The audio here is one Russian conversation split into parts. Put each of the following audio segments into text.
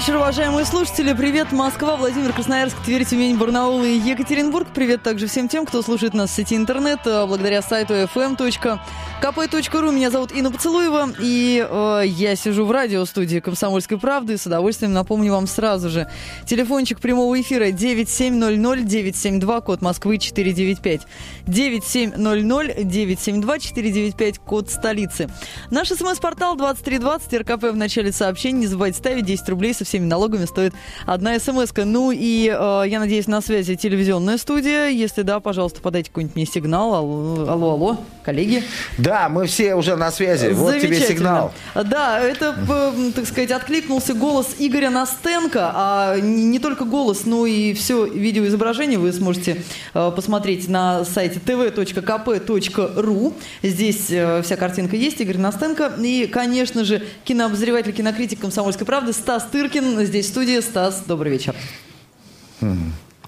Вечер, уважаемые слушатели. Привет, Москва, Владимир, Красноярск, Тверь, Тюмень, Барнаул и Екатеринбург. Привет также всем тем, кто слушает нас в сети интернет э, благодаря сайту fm.kp.ru. Меня зовут Инна Поцелуева, и э, я сижу в радиостудии «Комсомольской правды». С удовольствием напомню вам сразу же. Телефончик прямого эфира 9700-972, код Москвы 495. 9700-972-495, код столицы. Наш смс-портал 2320, РКП в начале сообщений. Не забывайте ставить 10 рублей со всеми налогами стоит одна смс -ка. Ну и э, я надеюсь, на связи телевизионная студия. Если да, пожалуйста, подайте какой-нибудь мне сигнал. Алло, алло, алло, коллеги. Да, мы все уже на связи. Вот тебе сигнал. Да, это, э, так сказать, откликнулся голос Игоря Настенко. А не, только голос, но и все видеоизображение вы сможете э, посмотреть на сайте tv.kp.ru. Здесь э, вся картинка есть. Игорь Настенко. И, конечно же, кинообозреватель, кинокритик «Комсомольской правды» Стас Тыркин. Здесь в студии. Стас, добрый вечер.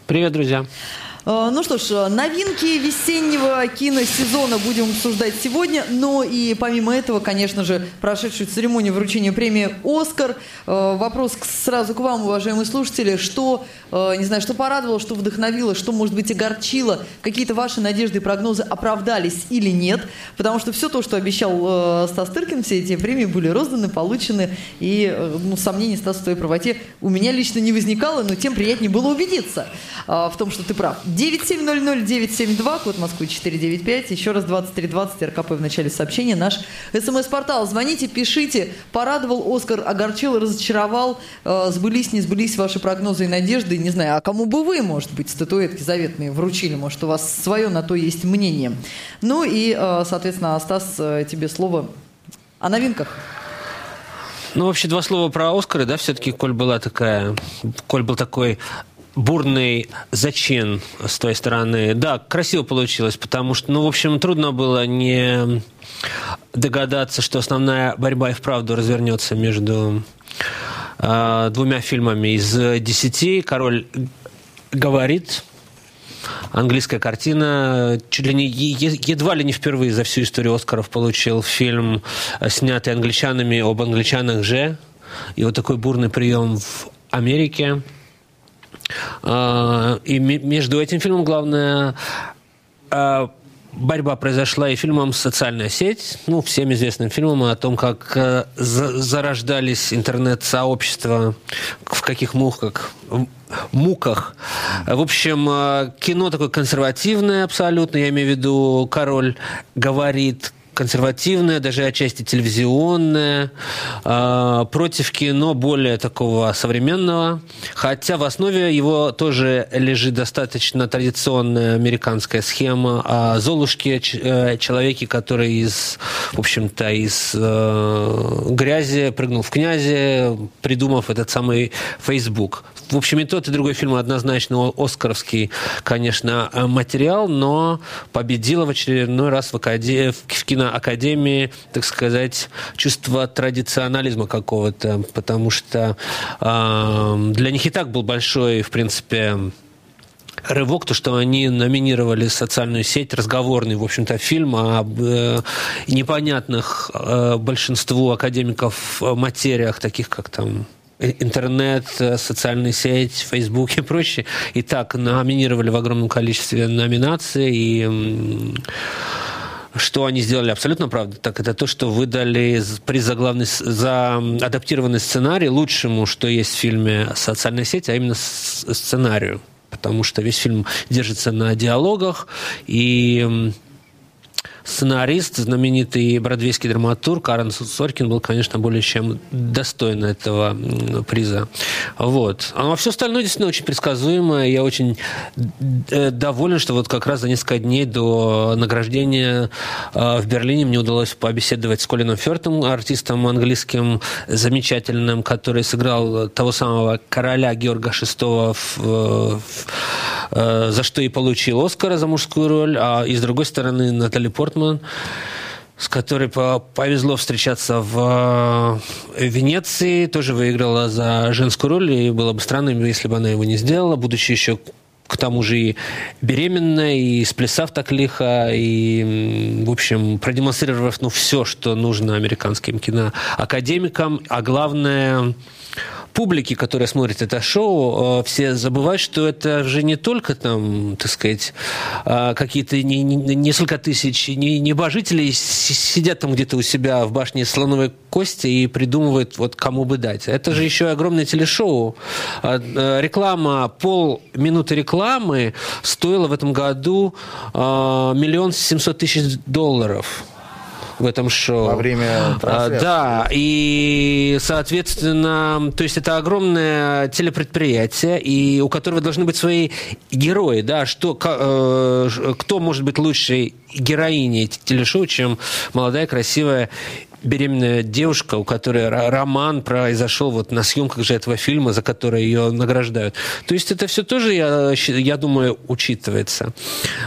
Привет, друзья. Э, ну что ж, новинки весеннего киносезона будем обсуждать сегодня, но и помимо этого, конечно же, прошедшую церемонию вручения премии «Оскар». Э, вопрос сразу к вам, уважаемые слушатели, что, э, не знаю, что порадовало, что вдохновило, что, может быть, огорчило, какие-то ваши надежды и прогнозы оправдались или нет, потому что все то, что обещал Стас Тыркин, все эти премии были розданы, получены, и ну, сомнений, Стас, в твоей правоте у меня лично не возникало, но тем приятнее было убедиться в том, что ты прав. 9700972, код Москвы 495, еще раз 2320, РКП в начале сообщения, наш смс-портал. Звоните, пишите. Порадовал Оскар, огорчил, разочаровал, э, сбылись, не сбылись ваши прогнозы и надежды. Не знаю, а кому бы вы, может быть, статуэтки заветные вручили? Может, у вас свое на то есть мнение? Ну и, э, соответственно, Стас, э, тебе слово о новинках. Ну, вообще, два слова про Оскары, да, все-таки, коль была такая, коль был такой бурный зачин с той стороны. Да, красиво получилось, потому что, ну, в общем, трудно было не догадаться, что основная борьба и вправду развернется между э, двумя фильмами из десяти. «Король говорит», английская картина. Чуть ли не, едва ли не впервые за всю историю Оскаров получил фильм, снятый англичанами об англичанах же. И вот такой бурный прием в Америке. А, и между этим фильмом главное а, борьба произошла и фильмом «Социальная сеть», ну, всем известным фильмом о том, как э, зарождались интернет-сообщества, в каких муках, муках. В общем, э, кино такое консервативное абсолютно, я имею в виду «Король говорит», консервативное, даже отчасти телевизионное, э, против кино более такого современного, хотя в основе его тоже лежит достаточно традиционная американская схема о Золушке, э, человеке, который из, в общем-то, из э, грязи прыгнул в князи, придумав этот самый Facebook. В общем, и тот, и другой фильм однозначно оскаровский, конечно, материал, но победила в очередной раз в, акаде... в кино Академии, так сказать, чувство традиционализма какого-то, потому что э, для них и так был большой, в принципе, рывок, то, что они номинировали социальную сеть, разговорный, в общем-то, фильм об э, непонятных э, большинству академиков материях, таких как там интернет, социальная сеть, Facebook и прочее. И так номинировали в огромном количестве номинаций. И что они сделали абсолютно правда, так это то, что выдали приз за, главный, за адаптированный сценарий лучшему, что есть в фильме «Социальная сеть», а именно сценарию. Потому что весь фильм держится на диалогах, и сценарист, знаменитый бродвейский драматург Аарон Соркин был, конечно, более чем достоин этого приза. Вот. А все остальное действительно очень предсказуемо. Я очень э, доволен, что вот как раз за несколько дней до награждения э, в Берлине мне удалось побеседовать с Колином Фертом, артистом английским замечательным, который сыграл того самого короля Георга VI, в, в, э, за что и получил Оскара за мужскую роль, а и с другой стороны Натали Порт Портман с которой повезло встречаться в э, Венеции, тоже выиграла за женскую роль, и было бы странно, если бы она его не сделала, будучи еще к тому же и беременная, и сплясав так лихо, и, в общем, продемонстрировав ну, все, что нужно американским киноакадемикам, а главное публики, которая смотрит это шоу, э, все забывают, что это же не только там, так сказать, э, какие-то не, не, несколько тысяч небожителей сидят там где-то у себя в башне слоновой кости и придумывают, вот кому бы дать. Это же еще огромное телешоу. Э, реклама, пол минуты рекламы стоила в этом году миллион семьсот тысяч долларов в этом шоу. Во время трансляции. Да, и, соответственно, то есть это огромное телепредприятие, и у которого должны быть свои герои, да, что, э, кто может быть лучшей героиней телешоу, чем молодая, красивая беременная девушка, у которой роман произошел вот на съемках же этого фильма, за который ее награждают. То есть это все тоже, я, я думаю, учитывается.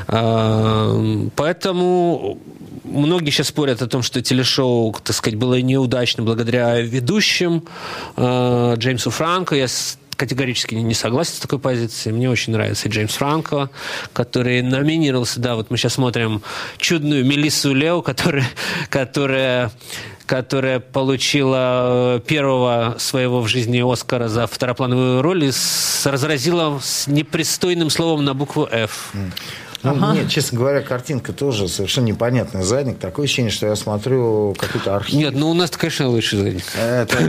А, поэтому многие сейчас спорят о том, что телешоу, так сказать, было неудачно благодаря ведущим э, Джеймсу Франко. Я категорически не согласен с такой позицией. Мне очень нравится Джеймс Франко, который номинировался, да, вот мы сейчас смотрим чудную Мелиссу Лео, которая, которая которая получила э, первого своего в жизни Оскара за второплановую роль и разразила с непристойным словом на букву «Ф». Ну, ага. Нет, честно говоря, картинка тоже совершенно непонятная. Задник. Такое ощущение, что я смотрю какой-то архив. Нет, ну у нас, конечно, лучше задник. Это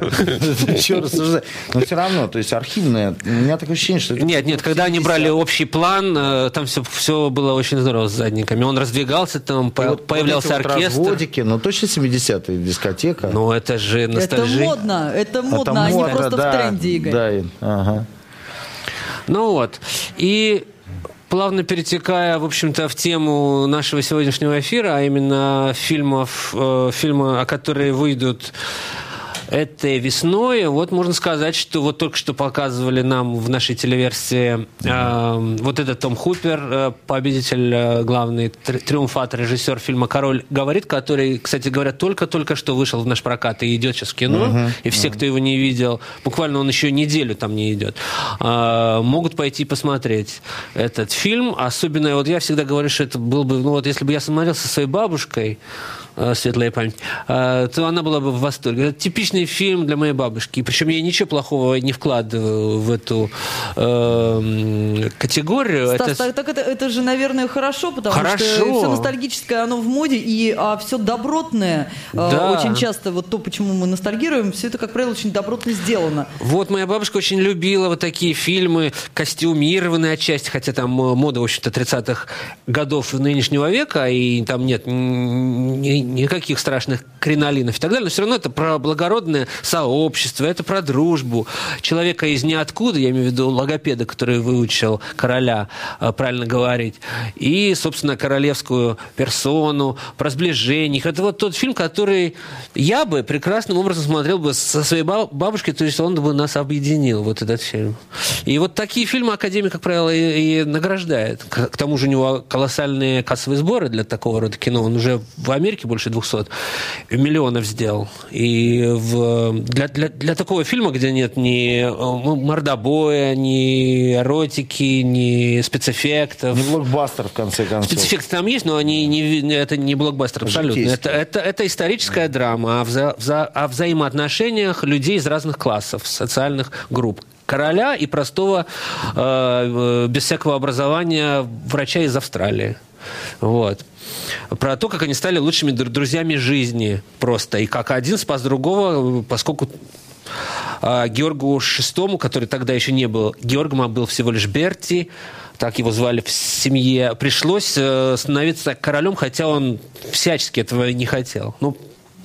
еще рассуждать. Но все равно, то есть архивное. У меня такое ощущение, что... Нет, нет, когда они брали общий план, э, там все, все было очень здорово с задниками. Он раздвигался, там появлялся оркестр. разводики, ну точно 70-е дискотека. Ну это же ностальжия. Это модно, это модно, они просто в тренде, Игорь. Да, ага. Ну вот. И плавно перетекая, в общем-то, в тему нашего сегодняшнего эфира, а именно фильмов, э, фильмы, о которые выйдут этой весной. Вот можно сказать, что вот только что показывали нам в нашей телеверсии э, вот этот Том Хупер, э, победитель, э, главный триумфатор, режиссер фильма «Король говорит», который, кстати говоря, только-только что вышел в наш прокат и идет сейчас в кино. Uh-huh, и все, uh-huh. кто его не видел, буквально он еще неделю там не идет, э, могут пойти посмотреть этот фильм. Особенно, вот я всегда говорю, что это был бы, ну вот если бы я смотрел со своей бабушкой, светлая память, э, то она была бы в восторге. Это типичный фильм для моей бабушки. Причем я ничего плохого не вкладываю в эту э, категорию. Стас, это... Так, так это, это же, наверное, хорошо, потому хорошо. что все ностальгическое, оно в моде, и а все добротное, э, да. очень часто вот то, почему мы ностальгируем, все это, как правило, очень добротно сделано. Вот моя бабушка очень любила вот такие фильмы, костюмированные отчасти, хотя там мода, в общем-то, 30-х годов нынешнего века, и там нет никаких страшных кринолинов и так далее, но все равно это про благородное сообщество, это про дружбу. Человека из ниоткуда, я имею в виду логопеда, который выучил короля э, правильно говорить, и, собственно, королевскую персону, про сближение. Это вот тот фильм, который я бы прекрасным образом смотрел бы со своей бабушкой, то есть он бы нас объединил, вот этот фильм. И вот такие фильмы Академия, как правило, и, и награждает. К, тому же у него колоссальные кассовые сборы для такого рода кино. Он уже в Америке больше 200 миллионов сделал. И в, для, для, для такого фильма, где нет ни э, мордобоя, ни эротики, ни спецэффектов. Не блокбастер, в конце концов. Спецэффекты там есть, но они не, это не блокбастер абсолютно. Это, это, это историческая драма о, вза, вза, о взаимоотношениях людей из разных классов, социальных групп короля и простого, э, э без всякого образования врача из Австралии. Вот про то, как они стали лучшими друзьями жизни просто. И как один спас другого, поскольку а, Георгу VI, который тогда еще не был Георгом, а был всего лишь Берти, так его звали в семье, пришлось э, становиться королем, хотя он всячески этого не хотел. Ну,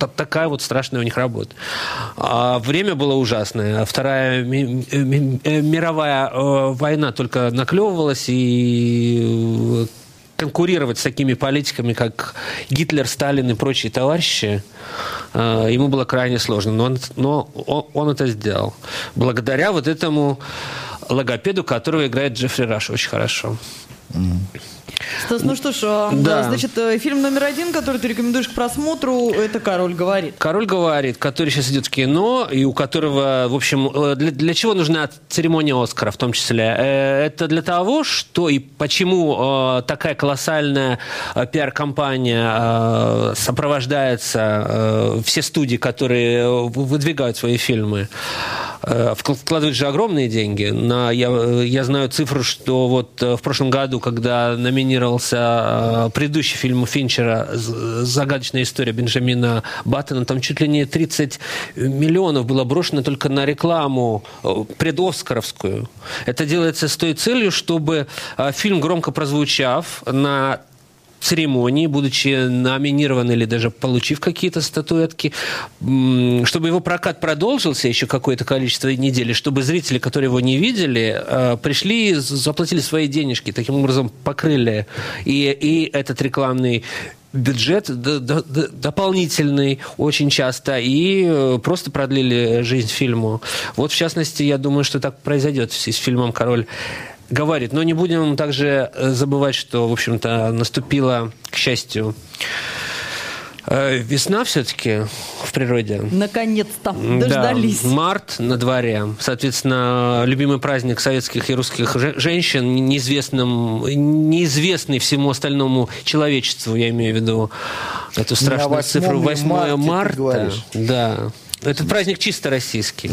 такая вот страшная у них работа. А время было ужасное. Вторая мировая э, война только наклевывалась, и конкурировать с такими политиками, как Гитлер, Сталин и прочие товарищи, э, ему было крайне сложно. Но он, но он, это сделал. Благодаря вот этому логопеду, которого играет Джеффри Раш очень хорошо. Стас, ну что ж, а, Да. значит, э, фильм номер один, который ты рекомендуешь к просмотру, это «Король говорит». Король говорит, который сейчас идет в кино, и у которого, в общем, э, для, для чего нужна церемония Оскара в том числе? Э, Это для того, что и почему такая колоссальная пиар-компания сопровождается, все студии, которые выдвигают свои фильмы, вкл- вкладывают же огромные деньги. На, я, я знаю цифру, что вот в прошлом году, когда номинировался э, предыдущий фильм Финчера «З- «Загадочная история» Бенджамина Баттона, там чуть ли не 30 миллионов было брошено только на рекламу э, предоскаровскую. Это делается с той целью, чтобы э, фильм, громко прозвучав на церемонии, будучи номинирован или даже получив какие-то статуэтки, чтобы его прокат продолжился еще какое-то количество недель, чтобы зрители, которые его не видели, э, пришли, и заплатили свои денежки, таким образом покрыли и, и этот рекламный бюджет дополнительный очень часто и э, просто продлили жизнь фильму. Вот в частности, я думаю, что так произойдет с фильмом «Король говорит. Но не будем также э, забывать, что, в общем-то, наступила, к счастью, э, весна все-таки в природе. Наконец-то дождались. Да, март на дворе. Соответственно, любимый праздник советских и русских же- женщин, неизвестным, неизвестный всему остальному человечеству, я имею в виду эту страшную 8 цифру 8 марта, марта. Да. Этот праздник чисто российский.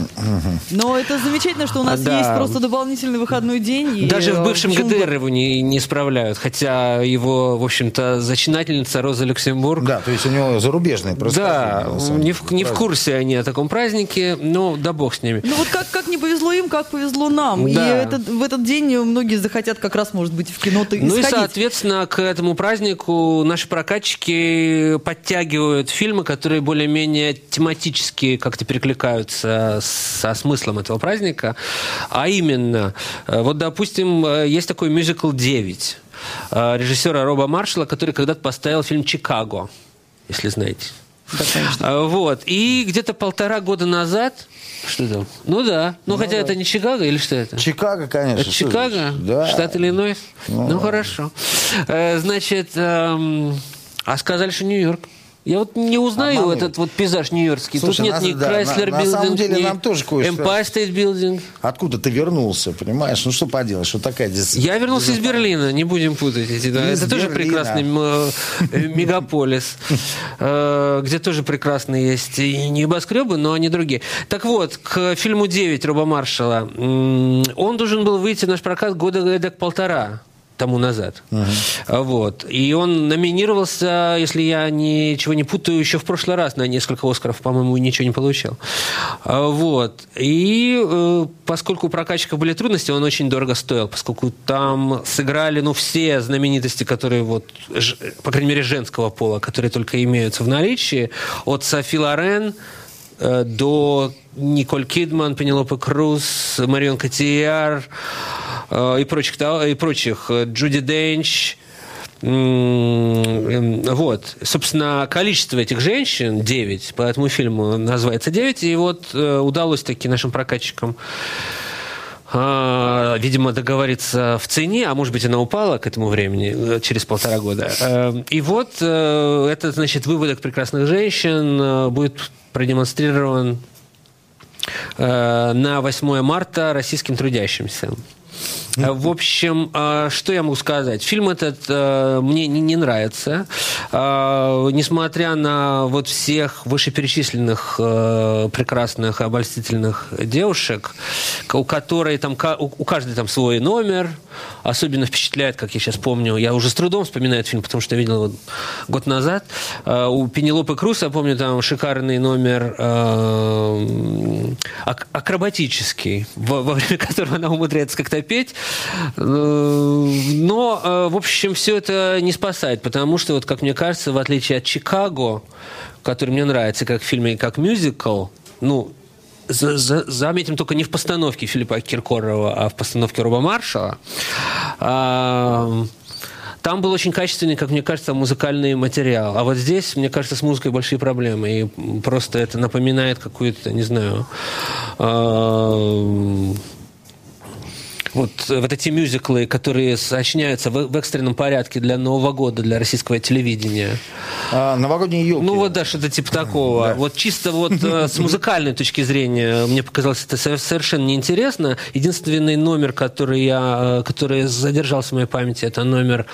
Но это замечательно, что у нас Да. есть просто дополнительный выходной день. и, Даже в э, бывшем почему бы- ГДР его не, не справляют. Хотя его, в общем-то, зачинательница Роза Люксембург Да, то есть у него зарубежные просто. Да, не в, не в курсе они о таком празднике, но да бог с ними. Ну вот как, как не повезло им, как повезло нам. И Да. этот, в этот день многие захотят как раз, может быть, в кино-то Ну и, сходить. соответственно, к этому празднику наши прокатчики подтягивают фильмы, которые более-менее тематически как-то перекликаются со смыслом этого праздника. А именно, э, вот, допустим, э, есть такой мюзикл «Девять» э, режиссера Роба Маршалла, который когда-то поставил фильм «Чикаго», если знаете. Да, конечно. Вот. И где-то полтора года назад... Что там? Ну да. Ну, хотя это не Чикаго или что это? Чикаго, конечно. Это Чикаго? Да. Штат Иллинойс? Ну, хорошо. Э, Значит, эм, а сказали, что Нью-Йорк. Я вот не узнаю Обманули. этот вот пейзаж нью-йоркский. Тут нет нас- ни да, Крайслер на- на самом Билдинг, деле ни нам тоже кое-что- Empire State Building. Откуда ты вернулся, понимаешь? Ну что поделаешь, вот такая дис- Я вернулся из Берлина, не будем путать эти. да. Из Это тоже Берлина. прекрасный м, э, мегаполис, э, где тоже прекрасные есть и небоскребы, но они другие. Так вот, к фильму «9» Роба Маршала. Он должен был выйти в наш прокат года эдак полтора тому назад. А Вот. И он номинировался, если я ничего не путаю, еще в прошлый раз на несколько Оскаров, по-моему, ничего не получил. А Вот. И э, поскольку у прокатчиков были трудности, он очень дорого стоил, поскольку там сыграли, ну, все знаменитости, которые вот, по крайней мере, женского пола, которые только имеются в наличии, от Софи Лорен э, до Николь Кидман, Пенелопы Круз, Марион Котияр и прочих, и прочих э, Джуди Денч. Эм, Вот. Собственно, количество этих женщин 9, по этому фильму называется 9, и вот э, удалось таки нашим прокатчикам видимо, договориться в цене, а может быть, она упала к этому времени, э, через полтора года. Э, И вот э, этот, значит, выводок прекрасных женщин э, будет продемонстрирован э, на 8 марта российским трудящимся. Э, В общем, э, что я могу сказать? Фильм этот э, мне не, нравится. Несмотря на вот всех вышеперечисленных прекрасных, обольстительных девушек, у которой там, у каждой там свой номер, особенно впечатляет, как я сейчас помню, я уже с трудом вспоминаю этот фильм, потому что видел его год назад. У Пенелопы Круз, я помню, там шикарный номер ак- акробатический, во, во время которого она умудряется как-то петь. Э, Но, э, в общем, все это не спасает, потому что, вот, как мне кажется, в отличие от «Чикаго», который мне нравится как фильм и как мюзикл, ну, за- за- заметим только не в постановке Филиппа Киркорова, а в постановке Роба Маршала. А, Там был очень качественный, как мне кажется, музыкальный материал. А вот здесь, мне кажется, с музыкой большие проблемы. И просто это напоминает какую-то, не знаю, а, вот, вот эти мюзиклы, которые сочиняются в, в экстренном порядке для Нового года, для российского телевидения. А, новогодние елки. Ну вот, да, что-то типа такого. Да. Вот чисто вот э, с музыкальной точки зрения мне показалось это совершенно неинтересно. Единственный номер, который я, э, который задержался в моей памяти, это номер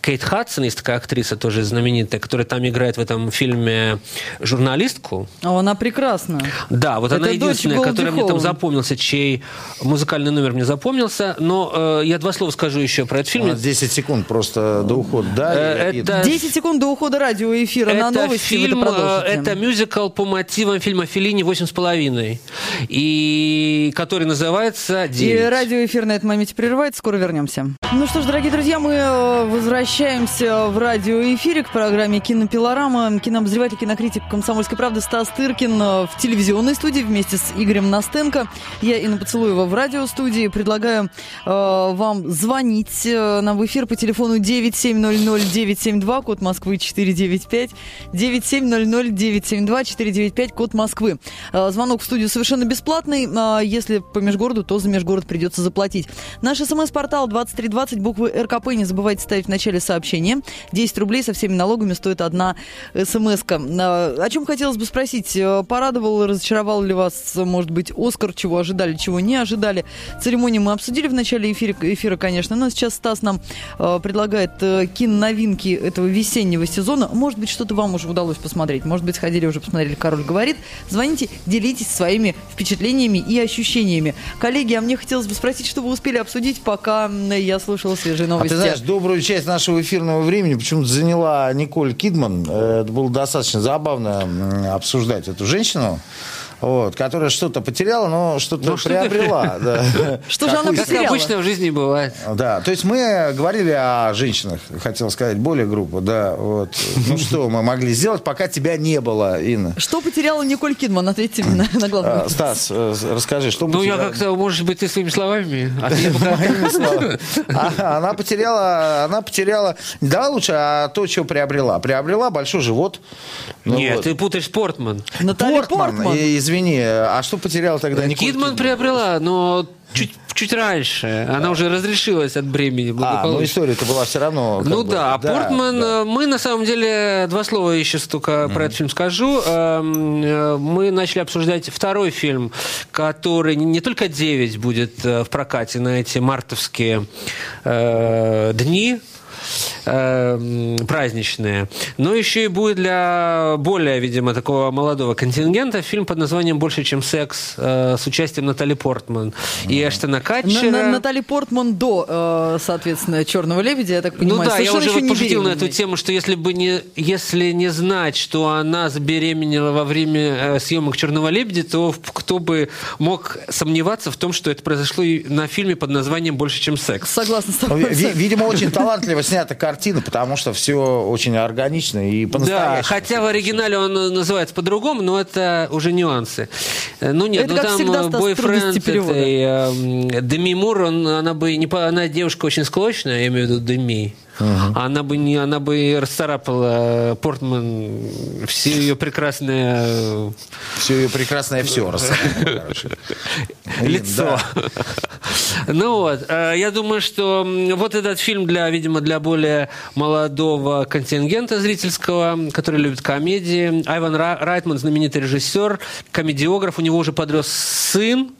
Кейт Хадсон, есть такая актриса тоже знаменитая, которая там играет в этом фильме журналистку. О, она прекрасна. Да, вот это она единственная, которая мне там запомнился, чей музыкальный номер мне запомнился. Но э, я два слова скажу еще про этот фильм. У нас 10 секунд просто до ухода. Да, э, это... 10 секунд до ухода радиоэфира это на новости. Фильм, э, это мюзикл по мотивам фильма Филини «Восемь с половиной», и который называется «9». И радиоэфир на этом моменте прерывается. Скоро вернемся. Ну что ж, дорогие друзья, мы э, возвращаемся в радиоэфире к программе «Кинопилорама». Кинообозреватель, кинокритик «Комсомольской правды» Стас Тыркин в телевизионной студии вместе с Игорем Настенко. Я Инна Поцелуева в радиостудии. Предлагаю э, вам звонить э, нам в эфир по телефону 9700-972, код Москвы 495, 9700-972, 495, код Москвы. Э, звонок в студию совершенно бесплатный. Э, если по межгороду, то за межгород придется заплатить. Наш смс-портал 2320, буквы РКП. Не забывайте ставить в начале сообщения. 10 рублей со всеми налогами стоит одна смс-ка. Э, о чем хотелось бы спросить? Э, порадовал, разочаровал ли вас, может быть, Оскар? Чего ожидали, чего не ожидали? Церемонию мы обсудили в начале эфира, эфира конечно. Но сейчас Стас нам э, предлагает э, киноновинки этого весеннего сезона. Может быть, что-то вам уже удалось посмотреть. Может быть, сходили уже посмотрели «Король говорит». Звоните, делитесь своими впечатлениями и ощущениями. Коллеги, а мне хотелось бы спросить, что вы успели обсудить, пока я слушала свежие новости. А ты знаешь, добрую часть нашего эфирного времени почему-то заняла Николь Кидман. Э, это было достаточно забавно обсуждать эту женщину вот, которая что-то потеряла, но что-то ну, приобрела. Что же она потеряла? Как обычно в жизни бывает. Да, то есть мы говорили о женщинах, хотел сказать, более группу, да, вот. Ну что мы могли сделать, пока тебя не было, Инна? Что потеряла Николь Кидман? Ответьте на, на главный вопрос. Стас, э, расскажи, что Ну, я как-то, может быть, ты своими словами, а а, Она потеряла, она потеряла, давай лучше, а то, что приобрела. Приобрела большой живот. Ну Нет, ты путаешь Портман. Наталья Портман извини, а что потерял тогда Николь Кидман? приобрела, но чуть чуть раньше. Да. Она уже разрешилась от бремени. А, ну история-то была все равно. Ну бы, да, а да, Портман, да. мы на самом деле, два слова еще только mm-hmm. про этот фильм скажу. Эм, э, мы начали обсуждать второй фильм, который не только 9 будет э, в прокате на эти мартовские э, дни, э, праздничные. Но еще и будет для более, видимо, такого молодого контингента фильм под названием «Больше, чем секс» э, с участием Натали Портман и Эштона Катчера. На, на, Натали Портман до, э, соответственно, «Черного лебедя», я так ну понимаю. Ну да, я уже вот пошутил на эту тему, что если бы не, если не знать, что она забеременела во время э, съемок «Черного лебедя», то кто бы мог сомневаться в том, что это произошло на фильме под названием «Больше, чем секс». Согласна с тобой. Видимо, очень талантливо снята картина, потому что все очень органично и по-настоящему. Да, хотя в оригинале он называется по-другому, но это уже нюансы. Ну нет, это, ну там бойфренд этой э, Деми Мур, он, она бы не она девушка очень склочная, я имею в виду Деми. Угу. Она бы не, она бы расцарапала Портман все ее прекрасное... Все ее прекрасное все Лицо. Ну вот, э, я думаю, что вот этот фильм для, видимо, для более молодого контингента зрительского, который любит комедии. Айван Райтман, знаменитый режиссер, комедиограф, у него уже подрос сын, Э,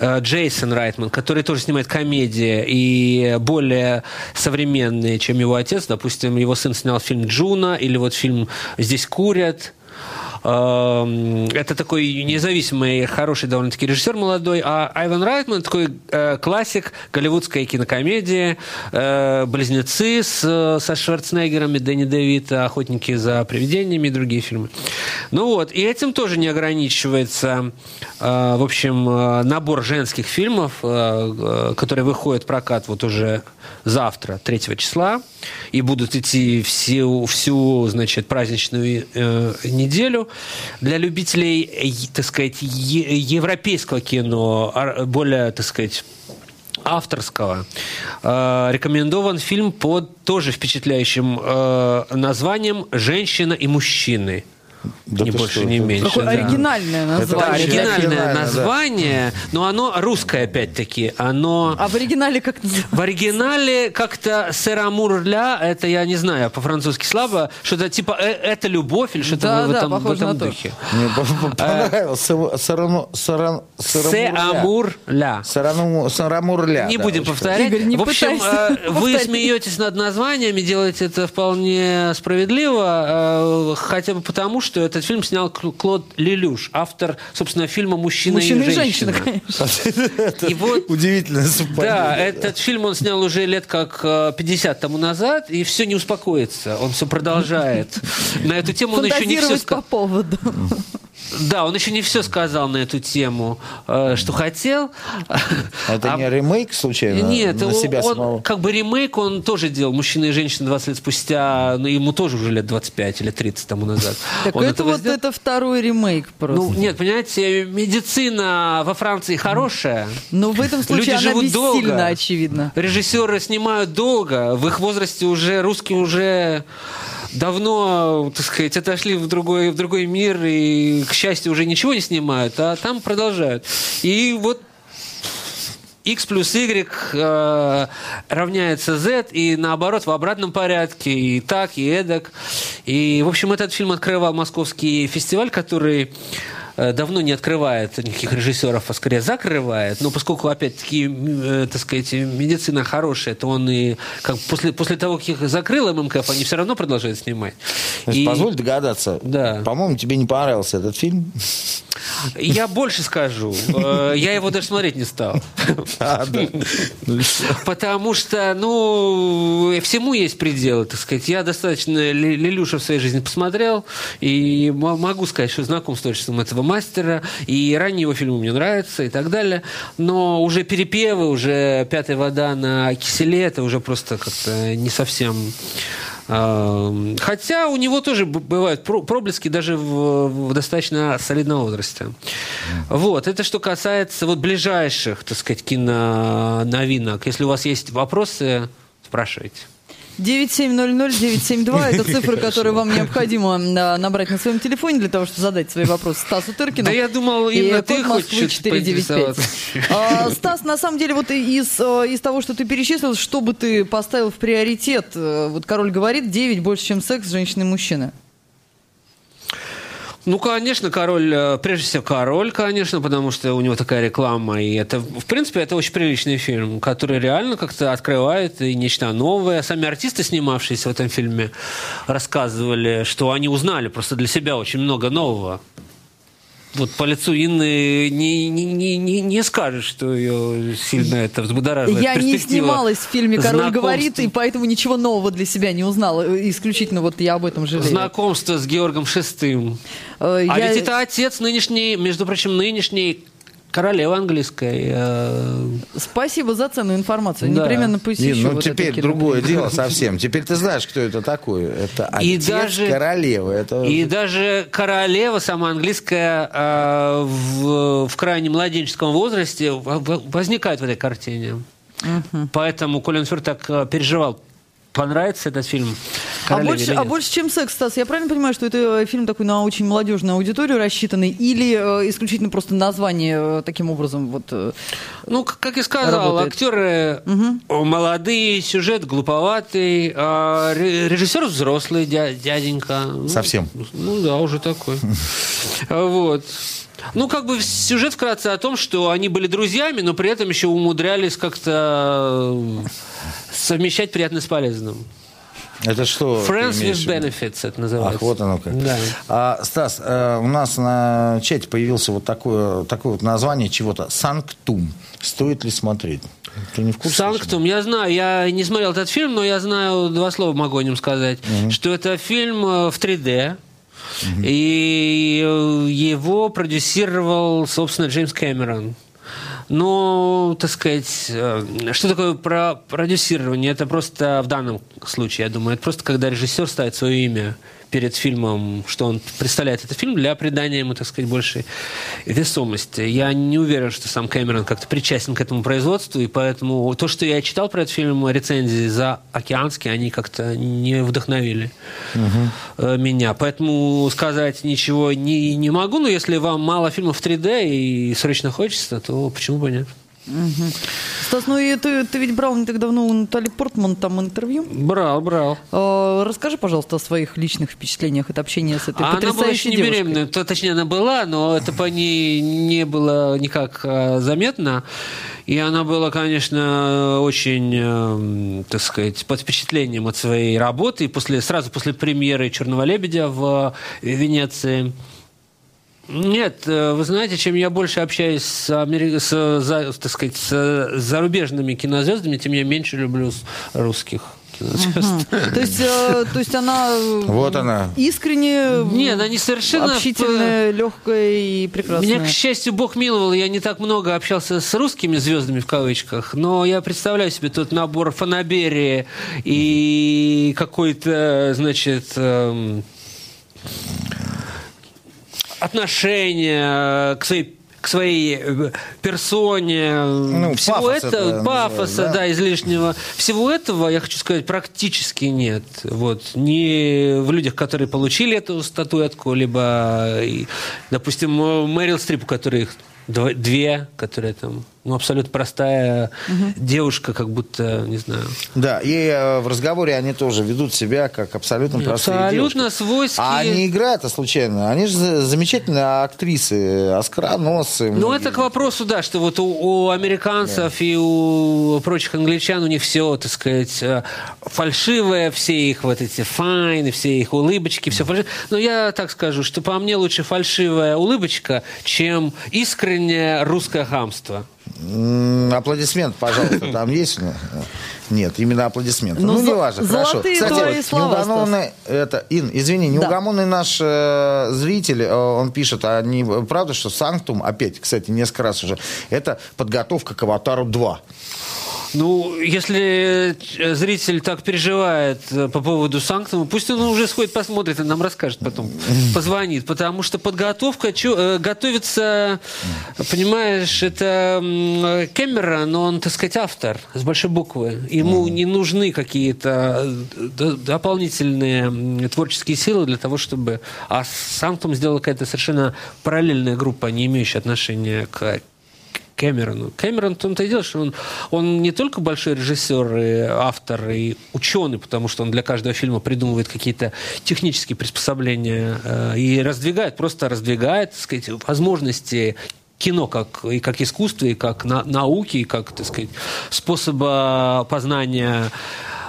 Джейсон Райтман, который тоже снимает комедии и более современные, чем его отец. Допустим, его сын снял фильм «Джуно» или вот фильм «Здесь курят». Эм, это такой независимый, хороший довольно-таки режиссер молодой, а Айван Райтман такой э, классик голливудской кинокомедии, э, «Близнецы» с, со Шварценеггером и Дэнни Дэвид, «Охотники за привидениями» и другие фильмы. Ну вот, и этим тоже не ограничивается, э, в общем, набор женских фильмов, которые выходят в прокат вот уже завтра, 3 числа, и будут идти всю, всю значит, праздничную неделю. Для любителей, так сказать, европейского кино, более, так сказать, авторского, э, рекомендован фильм под тоже впечатляющим э, названием «Женщина и мужчины». Да ты больше, что, это- меньше. Какое да. оригинальное название. вообще оригинальное оригинально, да. название, но оно русское опять-таки. Оно А в оригинале как называется? в оригинале как-то «Серамур-ля», это я не знаю, по-французски слабо, что-то типа «э- «это любовь» или что-то Да, в да, этом, в этом духе. Мне по- понравилось. Сараму- Сарамурля. Не будем повторять. Игорь, не в общем, э, вы смеетесь над названиями, делаете это вполне справедливо, э, хотя бы потому, что этот фильм снял Кл- Клод Лелюш, автор, собственно, фильма «Мужчина, Мужчина и и женщина». женщина, конечно. И вот Удивительное совпадение. Да, этот фильм он снял уже лет как э, 50 тому назад, и все не успокоится. Он все продолжает. На эту тему он еще не все по поводу. Да, он еще не все сказал на эту тему, э, что хотел. Это А- не ремейк, случайно? Нет, на он, себя он самого? как бы ремейк он тоже делал. Мужчина и женщина 20 лет спустя, но ему тоже уже лет 25 или 30 тому назад. Так Он это вот сделал. это второй ремейк просто. Ну, нет, понимаете, медицина во Франции хорошая. Но в этом случае Люди она живут долго. бессильна, очевидно. Режиссеры снимают долго. В их возрасте уже русские уже давно, так сказать, отошли в другой, в другой мир и, к счастью, уже ничего не снимают, а там продолжают. И вот X плюс Y э, равняется Z, и наоборот, в обратном порядке, и так, и эдак. И, в общем, этот фильм открывал московский фестиваль, который давно не открывает никаких режиссеров, а скорее закрывает. Но поскольку, опять-таки, э, так сказать, медицина хорошая, то он и как, после, после того, как их закрыл ММКФ, они все равно продолжают снимать. Значит, И Позволь догадаться. Да. По-моему, тебе не понравился этот фильм. я больше скажу. Э, Я его даже смотреть не стал. А, да. Потому что, ну, всему есть пределы, так сказать. Я достаточно Лелюша в своей жизни посмотрел, и могу сказать, что знаком с творчеством этого мастера, и ранние его фильмы мне нравятся, и так далее. Но уже перепевы, уже «Пятая вода» на киселе, это уже просто как-то не совсем... э, Хотя у него тоже бывают про- проблески даже в, в достаточно солидном возрасте. Вот, это что касается вот ближайших, так сказать, киноновинок. Если у вас есть вопросы, спрашивайте. 9700-972 это цифры, которые вам необходимо набрать на своем телефоне для того, чтобы задать свои вопросы Стасу Тыркину. Да я думал, именно ты хочешь 495. А, Стас, на самом деле, вот из, э, из того, что ты перечислил, что бы ты поставил в приоритет? Э, Вот король говорит, 9 больше, чем секс женщины и мужчины. Ну, конечно, король, э, прежде всего, король, конечно, потому что у него такая реклама. И это, в принципе, это очень приличный фильм, который реально как-то открывает и нечто новое. Сами артисты, снимавшиеся в этом фильме, рассказывали, что они узнали просто для себя очень много нового. Вот по лицу Инны не, не, не, не, не скажешь, что ее сильно это взбудораживает. Я не снималась в фильме «Король знакомства- говорит», и поэтому ничего нового для себя не узнала. Исключительно вот я об этом жалею. Знакомство с Георгом Шестым. Э, А я- ведь это отец нынешней, между прочим, нынешней королевы английской. э, Спасибо за ценную информацию. Да. Непременно посещу. Не, ну вот теперь другое дело совсем. Теперь ты знаешь, кто это такой. Это И отец даже- королевы. Это... И даже королева сама английская э, в, в крайне младенческом возрасте возникает в этой картине. Поэтому Колин Фёрд так э, переживал. Понравится этот фильм А больше, а больше, чем секс, Стас, я правильно понимаю, что это фильм такой на очень молодежную аудиторию рассчитанный, или э, исключительно просто название э, таким образом вот... э, Ну, как я сказал, Работает. актеры молодые, сюжет глуповатый, а ре- режиссер взрослый дя- дяденька. Ну, Совсем. Ну да, уже такой. Вот. Ну, как бы сюжет вкратце о том, что они были друзьями, но при этом еще умудрялись как-то э, совмещать приятное с полезным. Это что? Friends with benefits это называется. Ах, вот оно как. Да. А, Стас, э, у нас на чате появился вот такое, такое вот название чего-то. Санктум. Стоит ли смотреть? Ты не в курсе? Санктум, я знаю, я не смотрел этот фильм, но я знаю, два слова могу о нем сказать, что это фильм э, в 3D, и э, его продюсировал, собственно, Джеймс Кэмерон. Но, так сказать, э, что такое про продюсирование? Это просто в данном случае, я думаю, это просто когда режиссер ставит свое имя перед фильмом, что он представляет этот фильм, для придания ему, так сказать, большей весомости. Я не уверен, что сам Кэмерон как-то причастен к этому производству, и поэтому то, что я читал про этот фильм, рецензии за океанские, они как-то не вдохновили угу. меня. Поэтому сказать ничего не, не могу, но если вам мало фильмов в 3D и срочно хочется, то почему бы нет? Угу. Стас, ну и ты, ты ведь брал не так давно у Натальи Портман там интервью? Брал, брал. Э, расскажи, пожалуйста, о своих личных впечатлениях от общения с этой а потрясающей Она была еще не девушкой. беременная, то, точнее, она была, но это по ней не было никак а, заметно. И она была, конечно, очень, э, так сказать, под впечатлением от своей работы. И после, сразу после премьеры «Черного лебедя» в Венеции – нет, э, вы знаете, чем я больше общаюсь с, Амери... с за, так сказать, с зарубежными кинозвездами, тем я меньше люблю русских. Угу. То есть, э, то есть она вот она искренне Нет, она не совершенно общительная, легкая и прекрасная. Меня, к счастью, Бог миловал, я не так много общался с русскими звездами в кавычках, но я представляю себе тот набор фанаберии и какой-то, значит, эм, отношение к своей к своей э, персоне, ну, всего пафос этого, это, пафоса, да? да, излишнего, всего этого, я хочу сказать, практически нет. Вот. Не в людях, которые получили эту статуэтку, либо, допустим, Мэрил Стрип, у которой две, которые там ну, абсолютно простая угу. девушка, как будто, не знаю. Да, и э, в разговоре они тоже ведут себя как абсолютно простые Абсолютно девушки. свойские. А они играют, а случайно. Они же замечательные актрисы, оскароносцы. Ну, это к вопросу, да, что вот у, у американцев да. и у прочих англичан у них все, так сказать, э, фальшивое, все их вот эти файны, все их улыбочки, все фальшивое. Но я так скажу, что по мне лучше фальшивая улыбочка, чем искреннее русское хамство. Аплодисмент, пожалуйста, там есть? Нет, именно аплодисменты. Ну, ну не важно, хорошо. Кстати, слова, неугомонный, это, Ин, извини, неугомонный да. наш э, зритель, э, он пишет, а не правда, что Санктум, опять, кстати, несколько раз уже, это подготовка к Аватару 2. Ну, если э, зритель так переживает э, по поводу Санктума, пусть он уже сходит, посмотрит и нам расскажет потом, позвонит. Потому что подготовка, э, готовится, понимаешь, это Кэмерон, но он, так сказать, автор с большой буквы. Ему не нужны какие-то дополнительные творческие силы для того, чтобы... А Санктум сделала какая-то совершенно параллельная группа, не имеющая отношения к Кэмерону. Кэмерон в том-то и дело, что он, он не только большой режиссер и автор, и ученый, потому что он для каждого фильма придумывает какие-то технические приспособления э, и раздвигает, просто раздвигает, так сказать, возможности кино как, и как искусство, и как на, науки, и как, так сказать, способа познания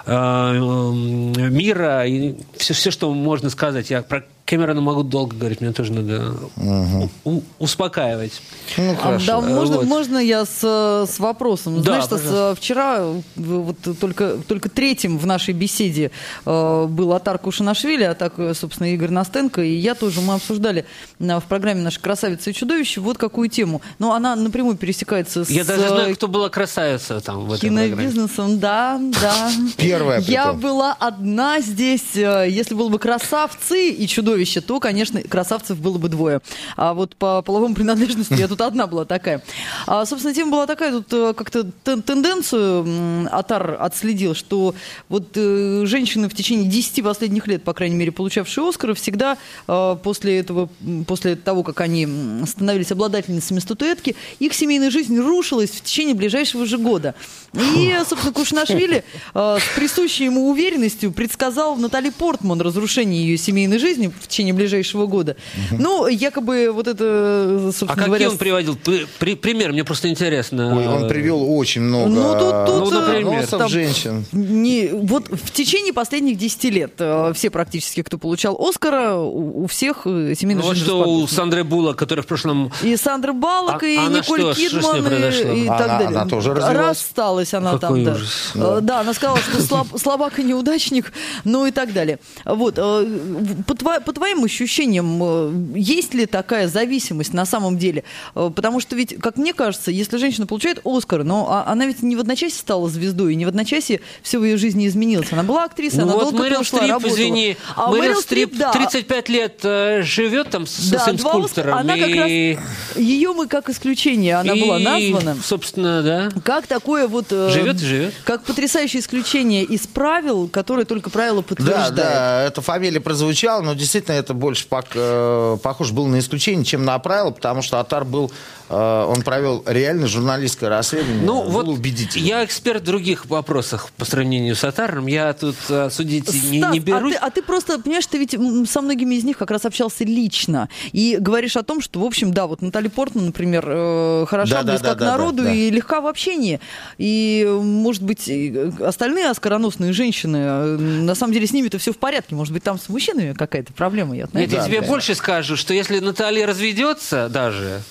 э, мира, и все, все, что можно сказать. Я про Кэмерона могу долго говорить, мне тоже надо угу. успокаивать. Ну, хорошо. Да, можно, вот. можно я с, с вопросом? Да, Знаешь, что вчера вот только, только третьим в нашей беседе э, был Атар Кушанашвили, а так, собственно, Игорь Настенко, и я тоже, мы обсуждали э, в программе «Наша красавица и чудовище» вот какую тему. Но она напрямую пересекается с... Я даже знаю, кто была красавица там в этой Кинобизнесом, да, да. Первая. Я была одна здесь, э, если было бы красавцы и чудовище, чудовище, то, конечно, красавцев было бы двое. А вот по половому принадлежности я тут одна была такая. А, собственно, тема была такая, тут э, как-то тенденцию Атар отследил, что вот э, женщины в течение 10 последних лет, по крайней мере, получавшие Оскары, всегда э, после этого, после того, как они становились обладательницами статуэтки, их семейная жизнь рушилась в течение ближайшего же года. И, собственно, Кушнашвили с присущей ему уверенностью предсказал Натали Портман разрушение ее семейной жизни в течение ближайшего года. Угу. Ну, якобы вот это, собственно А какие говоря... он приводил? При, пример, мне просто интересно. Ой, он привел очень много ну, тут, тут, ну, например, там, женщин. Не, вот в течение последних 10 лет э, все практически, кто получал Оскара, у, у всех э, семейных ну, вот что у Сандры Була, которая в прошлом... И Сандра Баллок, а, и Николь что, Кидман, что и, и так она, далее. Она тоже развелась. Рассталась она Какой там, ужас. да. Да. да, она сказала, что слаб, слабак и неудачник, ну и так далее. Вот, по, по твоим ощущениям, э, есть ли такая зависимость на самом деле? Э, Потому что ведь, как мне кажется, если женщина получает Оскар, но а- она ведь не в одночасье стала звездой, и не в одночасье все в ее жизни изменилось. Она была актрисой, Ну она вот долго Мэрил ушла, Стрип, работала. извини, А Мэрил, Мэрил Стрип, да. 35 лет э, живет там с Да, своим два скульптором. Она как и, раз, ее мы как исключение, она была и, названа. собственно, да. Как такое вот... э, Живет и живет. Как потрясающее исключение из правил, которые только правила Да, подтверждают. да, эта фамилия прозвучала, но действительно это больше э, похоже было на исключение, чем на правило, потому что Атар был, он провел реально журналистское расследование, Ну, вот убедительным. я эксперт в других вопросах по сравнению с Атаром. Я тут э, судить не, Стас, не а берусь. ты, а ты просто, понимаешь, ты ведь со многими из них как раз общался лично. И говоришь о том, что, в общем, да, вот Наталья Портман, например, э, хороша, Да, близка да, к да, народу да, да. и легка в общении. И, э, может быть, э, остальные оскароносные женщины, э, на самом деле с ними-то все в порядке. Может быть, там с мужчинами какая-то проблема. Я, Нет, я тебе да. больше скажу, что если Наталья разведется даже,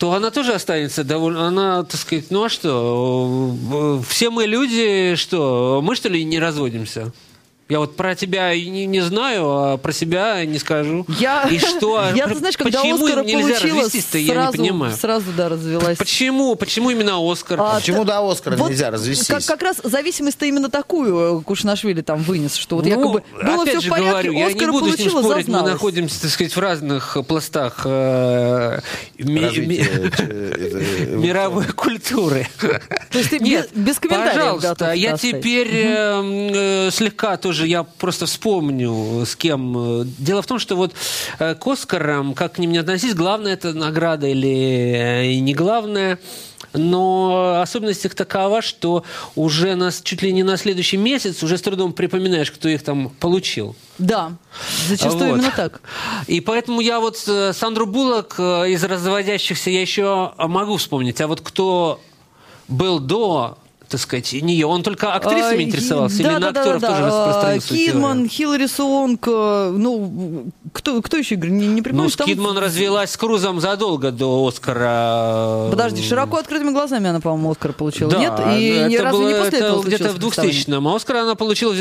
то она тоже останется довольно... Она, так сказать, ну а что? э, Все мы люди, что? Мы, что ли, не разводимся? Я вот про тебя не, не знаю, а про себя не скажу. Я, И что? я ты знаешь, когда Почему Оскара нельзя получила, развестись-то, я не понимаю. сразу, да, развелась. Почему? Почему именно Оскар? А, Почему до Оскара вот нельзя развестись? Как, как раз зависимость-то именно такую э, Кушнашвили там вынес, что вот Ну, якобы было опять все же в порядке, говорю, я Оскар не буду с ним получила, спорить, мы зазналась. находимся, так сказать, в разных пластах э, ми- Развитие, ми- э, мировой культуры. То есть ты Нет, без, комментариев пожалуйста, я теперь э, э, слегка тоже, я просто вспомню, с кем. Дело в том, что вот э, к Оскарам, как к ним не относись, главное это награда или э, не главное. Но особенность их такова, что уже нас чуть ли не на следующий месяц уже с трудом припоминаешь, кто их там получил. Да, зачастую Вот. именно так. И поэтому я вот э, Сандру Буллок э, из разводящихся я еще могу вспомнить. А вот кто был до, так сказать, нее, он только актрисами А, интересовался и- или да, на да, актеров да, тоже да. распространил свою Кидман? Хиллари Суонг, э, ну, кто, кто еще, Игорь, не, не припомню. Ну, Кидман развелась с Крузом задолго до Оскара. Подожди, широко открытыми глазами она, по-моему, Оскар получила, Да, нет? И это разу не было- после это этого где-то в представление? 2000-м, а Оскар она получила в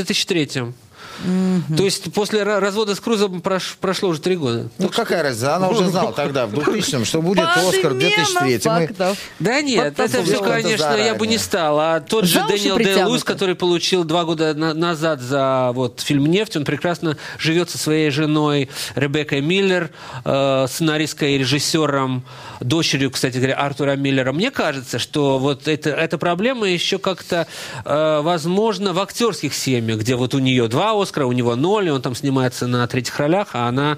2003 То есть после ра- развода с Крузом прош- прошло уже три года. Ну, какая разница? Она уже знала тогда, в 2000-м, что будет Оскар в Подмена 2003 Мы- фактов. Да нет, Вот это так все, конечно, Это я бы не заранее. стал. А тот же Дэниел Дэй. Луис, который получил два года на- назад за вот, фильм «Нефть», он прекрасно живет со своей женой Ребеккой Миллер, э, сценаристкой и режиссером, дочерью, кстати говоря, Артура Миллера. Мне кажется, что вот это, эта проблема еще как-то э, возможно в актерских семьях, где вот у нее два Оскара, у него ноль, и он там снимается на третьих ролях, а она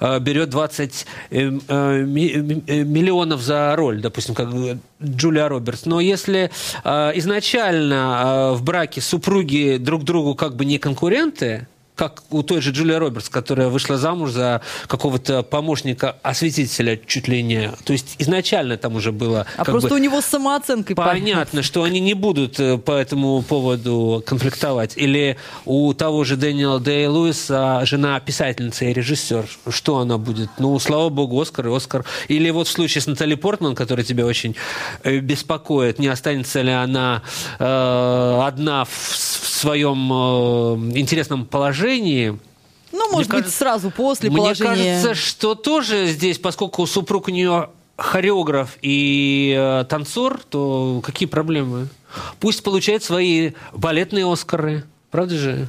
э, берет 20 э, э, ми- э, миллионов за роль, допустим, как Джулия Робертс. Но если э, изначально э, в браке супруги друг другу как бы не конкуренты, как у той же Джулии Робертс, которая вышла замуж за какого-то помощника осветителя чуть ли не. То есть изначально там уже было... А просто бы, у него с самооценкой Понятно, что они не будут э, по этому поводу конфликтовать. Или у того же Дэниела Дэй Луиса жена писательница и режиссер. Что она будет? Ну, слава богу, Оскар и Оскар. Или вот в случае с Натали Портман, которая тебя очень э, беспокоит, не останется ли она э, одна в, в своем э, интересном положении. Ну, может Мне быть, кажется- сразу после Мне положения. кажется, что тоже здесь, поскольку супруг у нее хореограф и э, танцор, то какие проблемы? Пусть получает свои балетные Оскары. Правда же?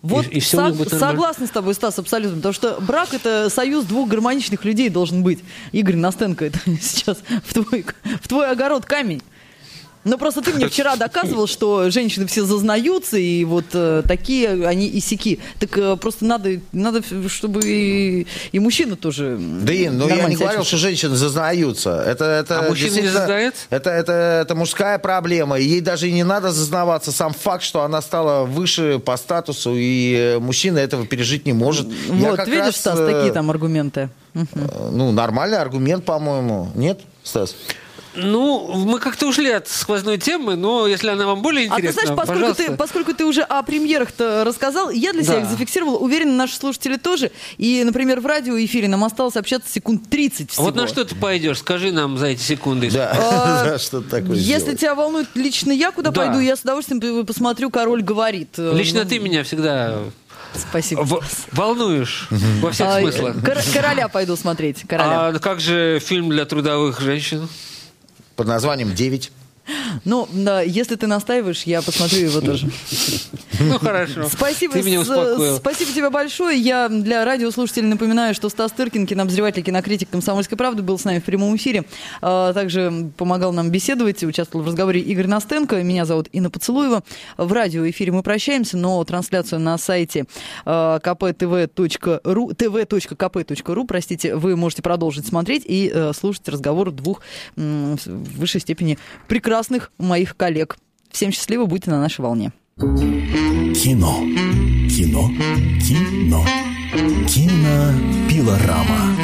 Вот и, и них сог- согласна с тобой, Стас, абсолютно. Потому что брак это союз двух гармоничных людей должен быть. Игорь Настенко, это сейчас в твой, в твой огород камень. Но просто ты мне вчера доказывал, что женщины все зазнаются, и вот э, такие они и сики. Так э, просто надо, надо, чтобы и, и мужчина тоже. Да, Ин, ну я не говорил, что женщины зазнаются. Это, это А мужчина не зазнается? Это, это, это мужская проблема. Ей даже и не надо зазнаваться. Сам факт, что она стала выше по статусу, и э, мужчина этого пережить не может. Я Вот, как видишь, раз, Стас, э, такие там аргументы. Э, Ну, нормальный аргумент, по-моему. Нет, Стас? Ну, мы как-то ушли от сквозной темы, но если она вам более А ты интересна, знаешь, поскольку пожалуйста. ты, поскольку ты уже о премьерах-то рассказал, я для себя Да. их зафиксировала, уверен, наши слушатели тоже. И, например, в радиоэфире нам осталось общаться секунд 30 всего. Вот на что ты пойдешь? Скажи нам за эти секунды. Да, А, да, что такое Если сделать. тебя волнует лично я, куда Да. пойду, я с удовольствием посмотрю «Король говорит». Э, Лично ну, ты меня всегда Спасибо. В- волнуешь во всех А, смыслах. кор- Короля пойду смотреть. Короля. А как же фильм для трудовых женщин? Под названием «Девять». Ну, да, если ты настаиваешь, я посмотрю его тоже. Ну, хорошо. Спасибо, Ты меня успокоил. спасибо тебе большое. Я для радиослушателей напоминаю, что Стас Тыркин, кинообозреватель, кинокритик «Комсомольской правды», был с нами в прямом эфире. А, Также помогал нам беседовать, участвовал в разговоре Игорь Настенко. Меня зовут Инна Поцелуева. В радиоэфире мы прощаемся, но трансляцию на сайте а, kptv.ru tv.kp.ru, простите, вы можете продолжить смотреть и э, слушать разговор двух в высшей степени прекрасных моих коллег. Всем счастливо, будьте на нашей волне. Кино. Кино. Кино. Кинопилорама.